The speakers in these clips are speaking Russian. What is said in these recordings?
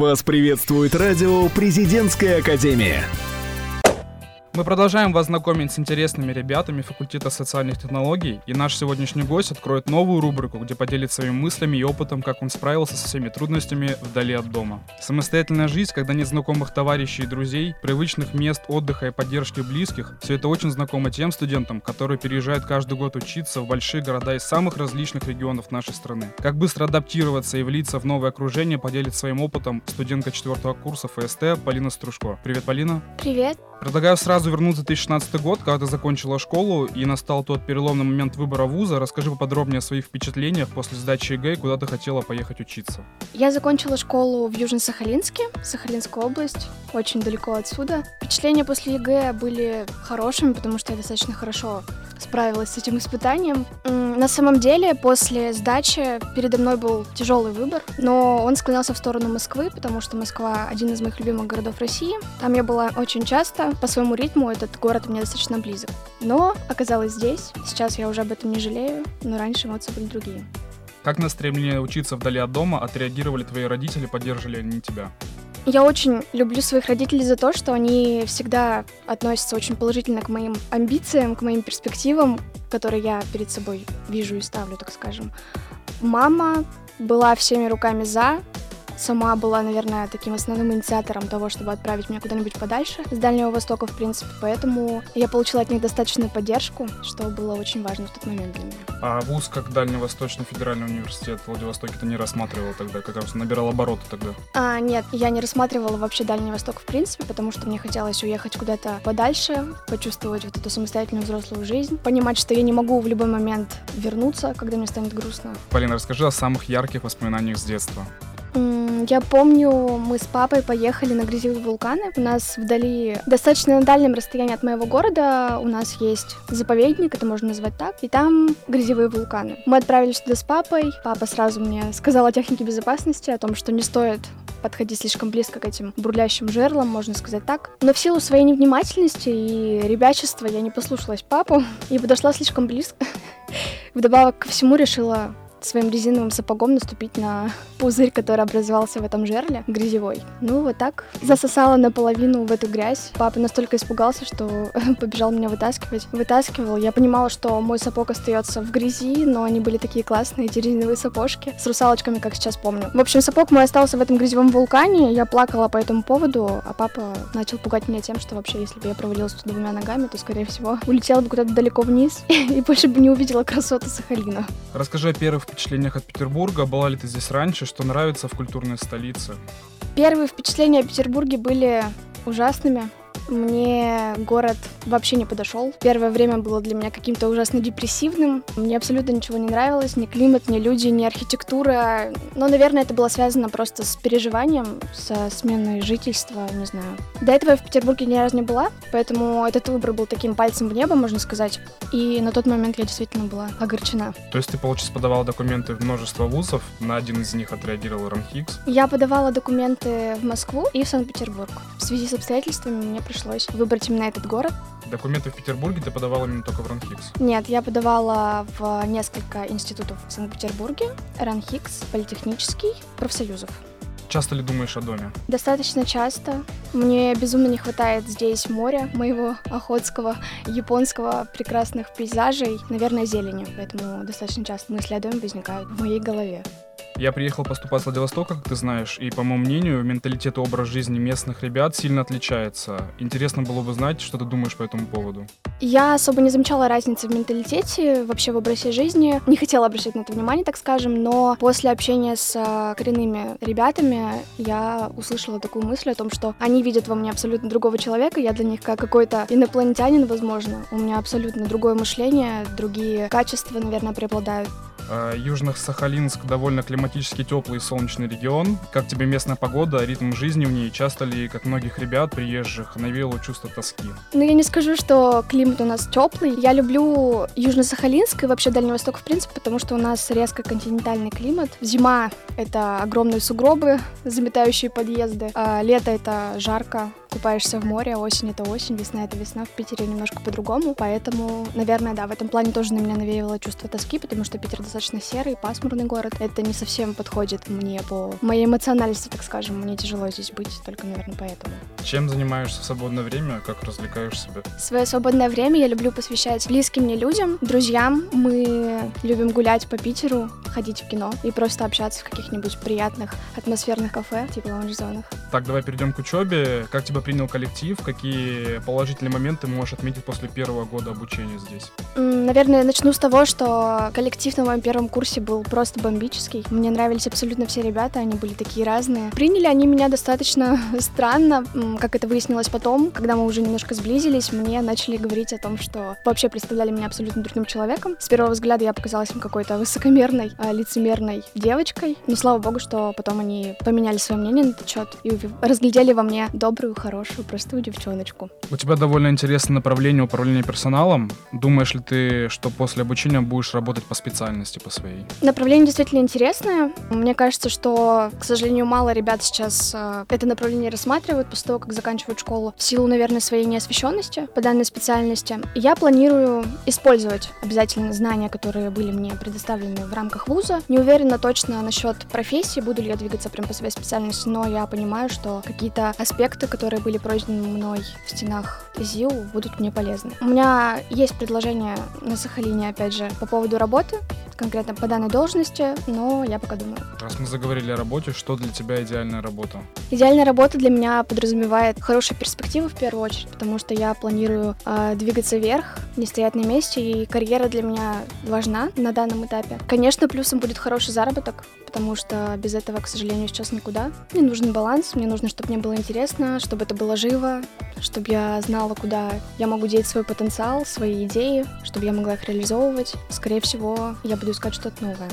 Вас приветствует радио «Президентская академия». Мы продолжаем вас знакомить с интересными ребятами факультета социальных технологий, и наш сегодняшний гость откроет новую рубрику, где поделится своими мыслями и опытом, как он справился со всеми трудностями вдали от дома. Самостоятельная жизнь, когда нет знакомых товарищей и друзей, привычных мест отдыха и поддержки близких, все это очень знакомо тем студентам, которые переезжают каждый год учиться в большие города из самых различных регионов нашей страны. Как быстро адаптироваться и влиться в новое окружение, поделит своим опытом студентка четвертого курса ФСТ Полина Стружко. Привет, Полина. Привет. Предлагаю сразу вернуться в 2016 год, когда ты закончила школу и настал тот переломный момент выбора вуза. Расскажи поподробнее о своих впечатлениях после сдачи ЕГЭ, куда ты хотела поехать учиться. Я закончила школу в Южно-Сахалинске, Сахалинская область, очень далеко отсюда. Впечатления после ЕГЭ были хорошими, потому что я достаточно хорошо справилась с этим испытанием. На самом деле, после сдачи передо мной был тяжелый выбор, но он склонялся в сторону Москвы, потому что Москва один из моих любимых городов России. Там я была очень часто. По своему ритму этот город мне достаточно близок. Но оказалась здесь. Сейчас я уже об этом не жалею, но раньше эмоции были другие. Как на стремление учиться вдали от дома отреагировали твои родители, поддерживали они тебя? Я очень люблю своих родителей за то, что они всегда относятся очень положительно к моим амбициям, к моим перспективам, которые я перед собой вижу и ставлю, так скажем. Мама была всеми руками за, сама была, наверное, таким основным инициатором того, чтобы отправить меня куда-нибудь подальше с Дальнего Востока, в принципе. Поэтому я получила от них достаточную поддержку, что было очень важно в тот момент для меня. А вуз как Дальневосточный федеральный университет в Владивостоке ты не рассматривала тогда, как раз набирал обороты тогда? А, нет, я не рассматривала вообще Дальний Восток в принципе, потому что мне хотелось уехать куда-то подальше, почувствовать вот эту самостоятельную взрослую жизнь, понимать, что я не могу в любой момент вернуться, когда мне станет грустно. Полина, расскажи о самых ярких воспоминаниях с детства. Я помню, мы с папой поехали на грязевые вулканы. У нас вдали, достаточно на дальнем расстоянии от моего города, у нас есть заповедник, это можно назвать так, и там грязевые вулканы. Мы отправились туда с папой. Папа сразу мне сказал о технике безопасности, о том, что не стоит подходить слишком близко к этим бурлящим жерлам, можно сказать так. Но в силу своей невнимательности и ребячества я не послушалась папу и подошла слишком близко. Вдобавок ко всему решила своим резиновым сапогом наступить на пузырь, который образовался в этом жерле грязевой. Ну, вот так засосала наполовину в эту грязь. Папа настолько испугался, что побежал меня вытаскивать. Вытаскивал. Я понимала, что мой сапог остается в грязи, но они были такие классные, эти резиновые сапожки с русалочками, как сейчас помню. В общем, сапог мой остался в этом грязевом вулкане. Я плакала по этому поводу, а папа начал пугать меня тем, что вообще, если бы я провалилась туда двумя ногами, то, скорее всего, улетела бы куда-то далеко вниз и больше бы не увидела красоты Сахалина. Расскажи о первых впечатлениях от Петербурга? Была ли ты здесь раньше? Что нравится в культурной столице? Первые впечатления о Петербурге были ужасными. Мне город вообще не подошел. Первое время было для меня каким-то ужасно депрессивным. Мне абсолютно ничего не нравилось. Ни климат, ни люди, ни архитектура. Но, наверное, это было связано просто с переживанием, со сменой жительства, не знаю. До этого я в Петербурге ни разу не была, поэтому этот выбор был таким пальцем в небо, можно сказать. И на тот момент я действительно была огорчена. То есть ты, получается, подавала документы в множество вузов, на один из них отреагировал Ранхикс? Я подавала документы в Москву и в Санкт-Петербург. В связи с обстоятельствами мне пришлось пришлось выбрать именно этот город. Документы в Петербурге ты подавала именно только в РАНХИКС? Нет, я подавала в несколько институтов в Санкт-Петербурге. РАНХИКС, Политехнический, профсоюзов. Часто ли думаешь о доме? Достаточно часто. Мне безумно не хватает здесь моря, моего охотского, японского, прекрасных пейзажей, наверное, зелени. Поэтому достаточно часто мысли о доме возникают в моей голове. Я приехал поступать в Владивосток, как ты знаешь, и, по моему мнению, менталитет и образ жизни местных ребят сильно отличается. Интересно было бы знать, что ты думаешь по этому поводу. Я особо не замечала разницы в менталитете, вообще в образе жизни. Не хотела обращать на это внимание, так скажем, но после общения с а, коренными ребятами я услышала такую мысль о том, что они видят во мне абсолютно другого человека, я для них как какой-то инопланетянин, возможно. У меня абсолютно другое мышление, другие качества, наверное, преобладают. А, Южных Сахалинск довольно климатически теплый и солнечный регион. Как тебе местная погода, ритм жизни в ней? Часто ли, как многих ребят приезжих, навело чувство тоски? Ну, я не скажу, что климат у нас теплый. Я люблю Южно-Сахалинск и вообще Дальний Восток, в принципе, потому что у нас резко континентальный климат. Зима — это огромные сугробы, заметающие подъезды. А лето — это жарко, купаешься в море, осень — это осень, весна — это весна. В Питере немножко по-другому, поэтому, наверное, да, в этом плане тоже на меня навеивало чувство тоски, потому что Питер достаточно серый, пасмурный город. Это не совсем подходит мне по моей эмоциональности, так скажем. Мне тяжело здесь быть, только, наверное, поэтому. Чем занимаешься в свободное время, как развлекаешь себя? Свое свободное время я люблю посвящать близким мне людям, друзьям. Мы любим гулять по Питеру, ходить в кино и просто общаться в каких-нибудь приятных атмосферных кафе, типа лаунж-зонах. Так, давай перейдем к учебе. Как тебя принял коллектив? Какие положительные моменты можешь отметить после первого года обучения здесь? Наверное, начну с того, что коллектив на моем первом курсе был просто бомбический. Мне нравились абсолютно все ребята, они были такие разные. Приняли они меня достаточно странно, как это выяснилось потом, когда мы уже немножко сблизились, мне начали говорить о том, что вообще представляли меня абсолютно другим человеком. С первого взгляда я показалась им какой-то высокомерной, а, лицемерной девочкой. Но слава богу, что потом они поменяли свое мнение на этот счет и разглядели во мне добрую, хорошую, простую девчоночку. У тебя довольно интересное направление управления персоналом. Думаешь ли ты, что после обучения будешь работать по специальности по своей? Направление действительно интересное. Мне кажется, что, к сожалению, мало ребят сейчас э, это направление рассматривают после того, как заканчивают школу, в силу, наверное, своей неосвещенности по данной специальности. Я планирую использовать обязательно знания, которые были мне предоставлены в рамках вуза. Не уверена точно насчет профессии, буду ли я двигаться прям по своей специальности, но я понимаю, что какие-то аспекты, которые были пройдены мной в стенах ЗИУ, будут мне полезны. У меня есть предложение на Сахалине, опять же, по поводу работы конкретно по данной должности, но я пока думаю. Раз мы заговорили о работе, что для тебя идеальная работа? Идеальная работа для меня подразумевает хорошие перспективы в первую очередь, потому что я планирую э, двигаться вверх, не стоять на месте, и карьера для меня важна на данном этапе. Конечно, плюсом будет хороший заработок, потому что без этого, к сожалению, сейчас никуда. Мне нужен баланс, мне нужно, чтобы мне было интересно, чтобы это было живо, чтобы я знала, куда я могу деть свой потенциал, свои идеи, чтобы я могла их реализовывать. Скорее всего, я буду искать что-то новое.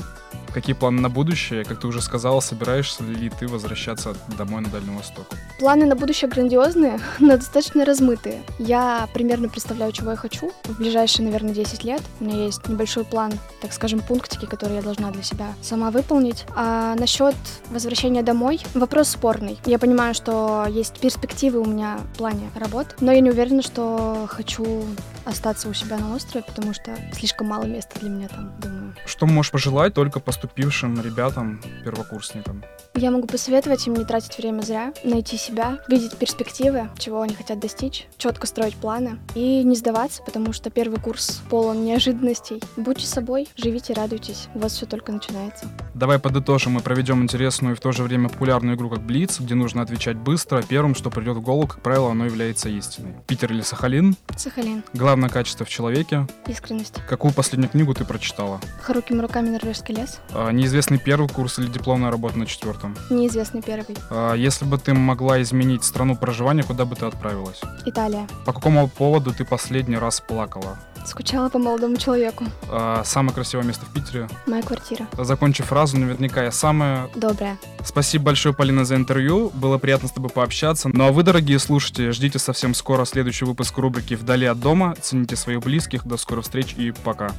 Какие планы на будущее? Как ты уже сказала, собираешься ли ты возвращаться домой на Дальний Восток? Планы на будущее грандиозные, но достаточно размытые. Я примерно представляю, чего я хочу в ближайшие, наверное, 10 лет. У меня есть небольшой план, так скажем, пунктики, которые я должна для себя сама выполнить. А насчет возвращения домой, вопрос спорный. Я понимаю, что есть перспективы у меня в плане работ, но я не уверена, что хочу остаться у себя на острове, потому что слишком мало места для меня там, думаю. Что можешь пожелать только поступившим ребятам, первокурсникам? Я могу посоветовать им не тратить время зря, найти себя, видеть перспективы, чего они хотят достичь, четко строить планы и не сдаваться, потому что первый курс полон неожиданностей. Будьте собой, живите, радуйтесь, у вас все только начинается. Давай подытожим и проведем интересную и в то же время популярную игру как Блиц, где нужно отвечать быстро, первым, что придет в голову, как правило, оно является истиной. Питер или Сахалин? Сахалин. Главное качество в человеке? Искренность. Какую последнюю книгу ты прочитала? Харуки Мураками «Норвежский лес». А, неизвестный первый курс или дипломная работа на четвертом? Неизвестный первый. А, если бы ты могла изменить страну проживания, куда бы ты отправилась? Италия. По какому поводу ты последний раз плакала? Скучала по молодому человеку. А, самое красивое место в Питере? Моя квартира. Закончив фразу, наверняка я самая... Добрая. Спасибо большое, Полина, за интервью. Было приятно с тобой пообщаться. Ну а вы, дорогие слушатели, ждите совсем скоро следующий выпуск рубрики «Вдали от дома». Цените своих близких. До скорых встреч и пока.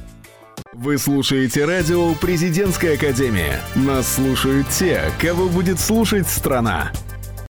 Вы слушаете радио «Президентская академия». Нас слушают те, кого будет слушать страна.